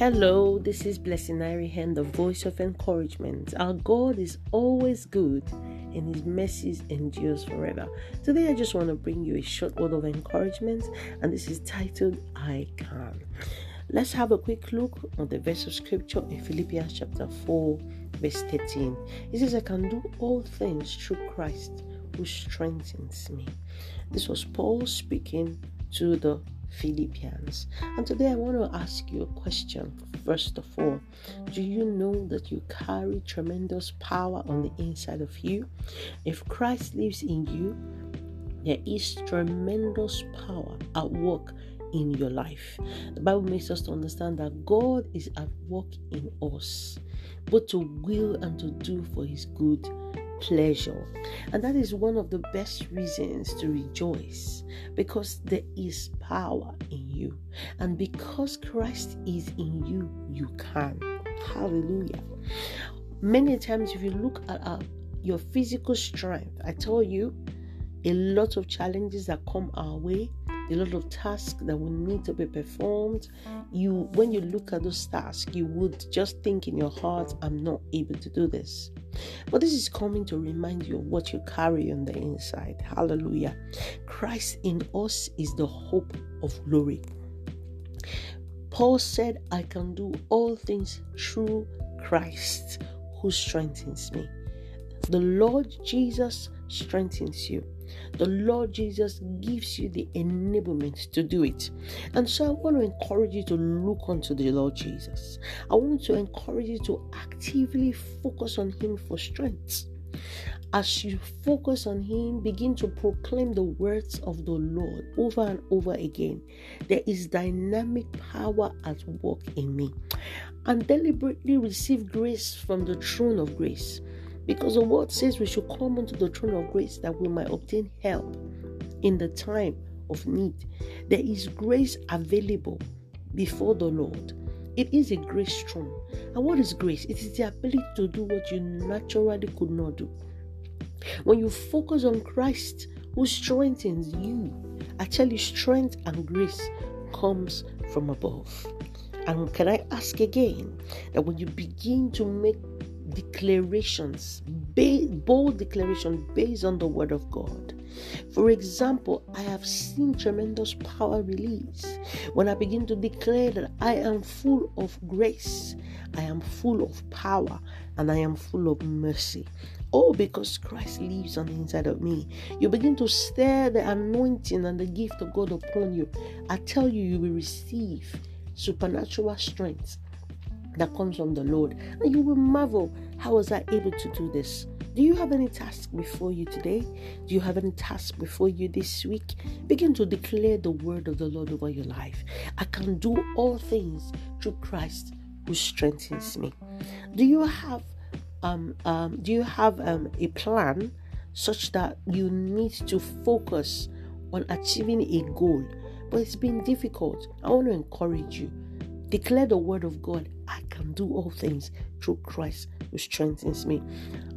Hello, this is Blessing Hand, the voice of encouragement. Our God is always good and his mercies endures forever. Today I just want to bring you a short word of encouragement and this is titled I Can. Let's have a quick look on the verse of scripture in Philippians chapter 4 verse 13. It says I can do all things through Christ who strengthens me. This was Paul speaking to the Philippians. And today I want to ask you a question. First of all, do you know that you carry tremendous power on the inside of you? If Christ lives in you, there is tremendous power at work in your life. The Bible makes us to understand that God is at work in us, both to will and to do for his good pleasure. And that is one of the best reasons to rejoice because there is power in you. And because Christ is in you, you can. Hallelujah. Many times, if you look at uh, your physical strength, I tell you, a lot of challenges that come our way a lot of tasks that will need to be performed you when you look at those tasks you would just think in your heart i'm not able to do this. But this is coming to remind you of what you carry on the inside. Hallelujah. Christ in us is the hope of glory. Paul said i can do all things through christ who strengthens me. The lord jesus strengthens you the Lord Jesus gives you the enablement to do it. And so I want to encourage you to look unto the Lord Jesus. I want to encourage you to actively focus on Him for strength. As you focus on Him, begin to proclaim the words of the Lord over and over again. There is dynamic power at work in me. And deliberately receive grace from the throne of grace. Because the word says we should come unto the throne of grace that we might obtain help in the time of need. There is grace available before the Lord. It is a grace throne. And what is grace? It is the ability to do what you naturally could not do. When you focus on Christ, who strengthens you, I tell you, strength and grace comes from above. And can I ask again that when you begin to make declarations, bold declarations based on the word of God. For example, I have seen tremendous power release when I begin to declare that I am full of grace, I am full of power, and I am full of mercy. Oh, because Christ lives on the inside of me. You begin to stir the anointing and the gift of God upon you. I tell you, you will receive supernatural strength that comes from the Lord. And you will marvel, how was I able to do this? Do you have any task before you today? Do you have any task before you this week? Begin to declare the word of the Lord over your life. I can do all things through Christ who strengthens me. Do you have um, um do you have um, a plan such that you need to focus on achieving a goal? But it's been difficult. I want to encourage you Declare the word of God. I can do all things through Christ who strengthens me.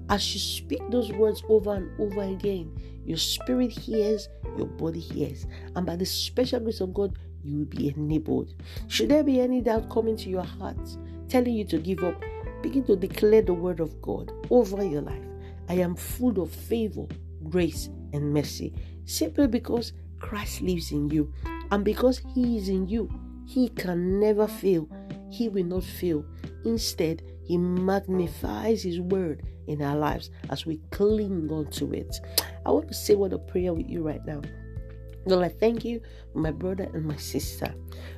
As you speak those words over and over again, your spirit hears, your body hears. And by the special grace of God, you will be enabled. Should there be any doubt coming to your heart, telling you to give up, begin to declare the word of God over your life. I am full of favor, grace, and mercy, simply because Christ lives in you. And because He is in you, he can never fail. He will not fail. Instead, He magnifies His word in our lives as we cling on to it. I want to say what a prayer with you right now. Lord, I thank you, my brother and my sister.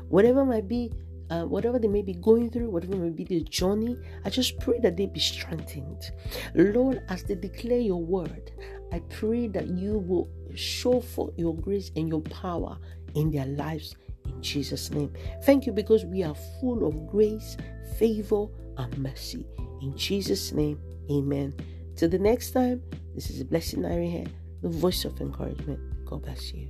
Whatever might be, uh, whatever they may be going through, whatever may be their journey, I just pray that they be strengthened. Lord, as they declare your word, I pray that you will show forth your grace and your power in their lives Jesus' name. Thank you because we are full of grace, favor, and mercy. In Jesus' name, amen. Till the next time, this is blessing I here, the voice of encouragement. God bless you.